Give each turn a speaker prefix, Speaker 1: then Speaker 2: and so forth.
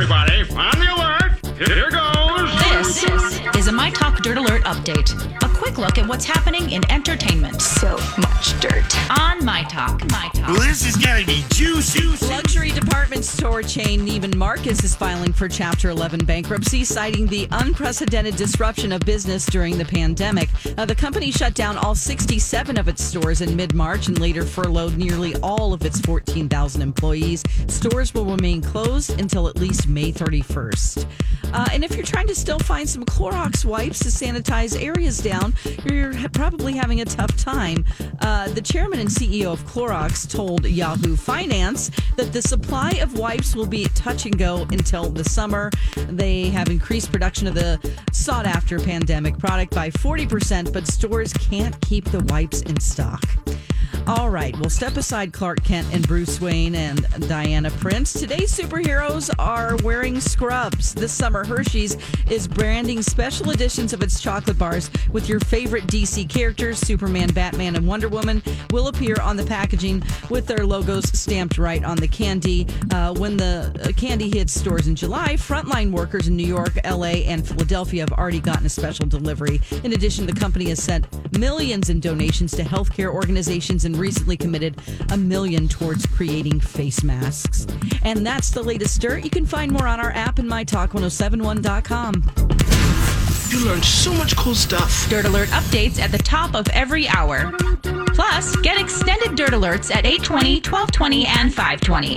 Speaker 1: everybody. On the alert. Here goes.
Speaker 2: This is a My Talk Dirt Alert update. A quick look at what's happening in entertainment
Speaker 3: So much dirt.
Speaker 2: on My Talk. My Talk.
Speaker 4: Well, this is gonna be juicy.
Speaker 5: Chain Neiman Marcus is filing for Chapter 11 bankruptcy, citing the unprecedented disruption of business during the pandemic. The company shut down all 67 of its stores in mid March and later furloughed nearly all of its 14,000 employees. Stores will remain closed until at least May 31st. Uh, and if you're trying to still find some Clorox wipes to sanitize areas down, you're probably having a tough time. Uh, the chairman and CEO of Clorox told Yahoo Finance that the supply of wipes will be touch and go until the summer. They have increased production of the sought after pandemic product by 40%, but stores can't keep the wipes in stock. All right, we'll step aside Clark Kent and Bruce Wayne and Diana Prince. Today's superheroes are wearing scrubs. This summer, Hershey's is branding special editions of its chocolate bars with your favorite DC characters. Superman, Batman, and Wonder Woman will appear on the packaging with their logos stamped right on the candy. Uh, when the uh, candy hits stores in July, frontline workers in New York, LA, and Philadelphia have already gotten a special delivery. In addition, the company has sent millions in donations to healthcare organizations and recently committed a million towards creating face masks. And that's the latest dirt. You can find more on our app and mytalk1071.com.
Speaker 4: You learned so much cool stuff.
Speaker 2: Dirt Alert updates at the top of every hour. Plus, get extended Dirt Alerts at 820, 1220, and 520.